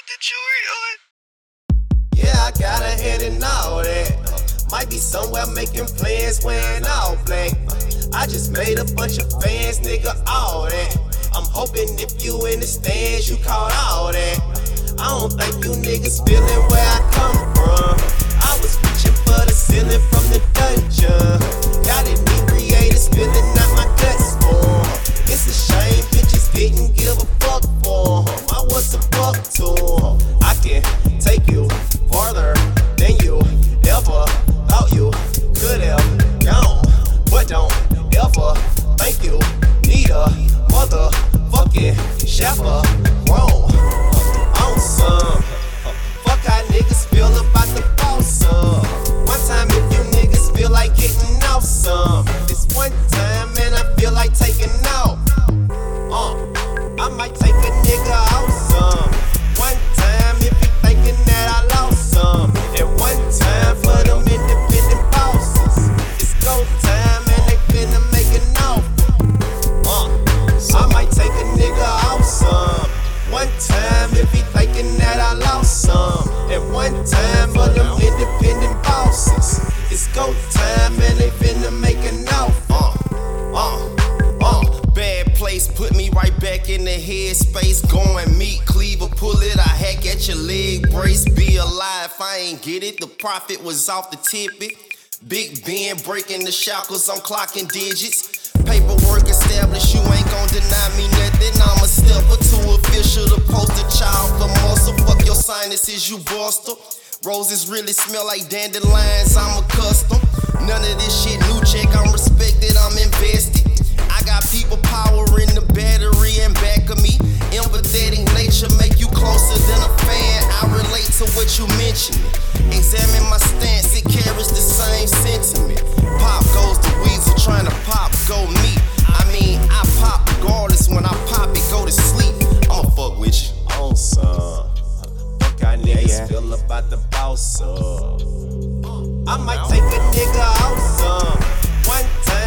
put the jewelry on. Yeah, I got a head and all that. Might be somewhere making plans when all black. I just made a bunch of fans, nigga, all that. I'm hoping if you in the stands, you caught all that. I don't think you niggas feeling where I come from. I was reaching for the ceiling from the dungeon. Got it, inebriated, spilling out my guts for. It's a shame bitches didn't give a fuck for. I was a fuck to chaperone on some. Fuck how niggas feel about the boss up. One time if you niggas feel like getting one time, man, I feel like taking. Time for them independent bosses. It's go time and they finna make it off. Uh, uh, uh. Bad place, put me right back in the headspace. Going meat Cleaver, pull it, I hack at your leg brace. Be alive, I ain't get it, the profit was off the tippet. Big Ben breaking the shackles, I'm clocking digits. Paperwork established, you ain't gon' deny me nothing. I'm a step or two official, the poster child for muscle. Fuck your sinuses, you buster. Roses really smell like dandelions, I'm accustomed. None of this shit new check, I'm respected, I'm invested. I got people power in the battery and back of me. Empathetic nature make you closer than a fan. I relate to what you mentioned. what's. I might take a nigga out some one time.